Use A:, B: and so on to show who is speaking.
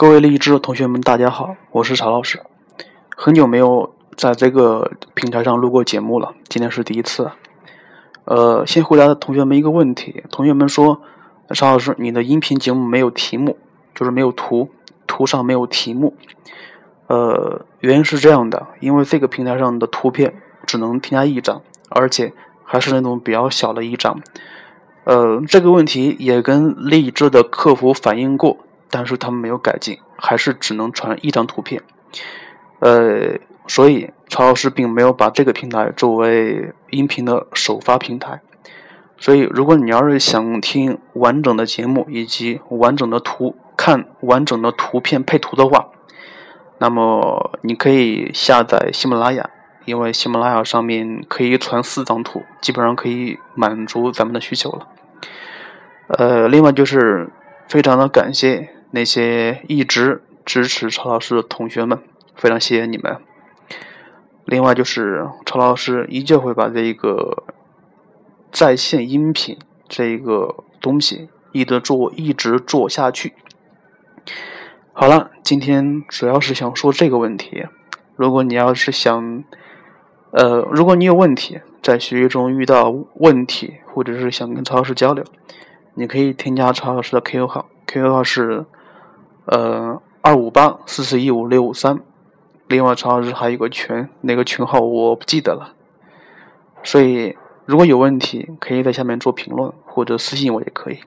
A: 各位励志的同学们，大家好，我是曹老师。很久没有在这个平台上录过节目了，今天是第一次。呃，先回答同学们一个问题：同学们说，曹老师，你的音频节目没有题目，就是没有图，图上没有题目。呃，原因是这样的，因为这个平台上的图片只能添加一张，而且还是那种比较小的一张。呃，这个问题也跟励志的客服反映过。但是他们没有改进，还是只能传一张图片。呃，所以曹老师并没有把这个平台作为音频的首发平台。所以，如果你要是想听完整的节目以及完整的图，看完整的图片配图的话，那么你可以下载喜马拉雅，因为喜马拉雅上面可以传四张图，基本上可以满足咱们的需求了。呃，另外就是非常的感谢。那些一直支持曹老师的同学们，非常谢谢你们。另外就是曹老师依旧会把这一个在线音频这一个东西一直做，一直做下去。好了，今天主要是想说这个问题。如果你要是想，呃，如果你有问题，在学习中遇到问题，或者是想跟曹老师交流，你可以添加曹老师的 QQ 号，QQ 号是。呃，二五八四四一五六五三，另外曹老师还有个群，那个群号我不记得了。所以如果有问题，可以在下面做评论或者私信我也可以。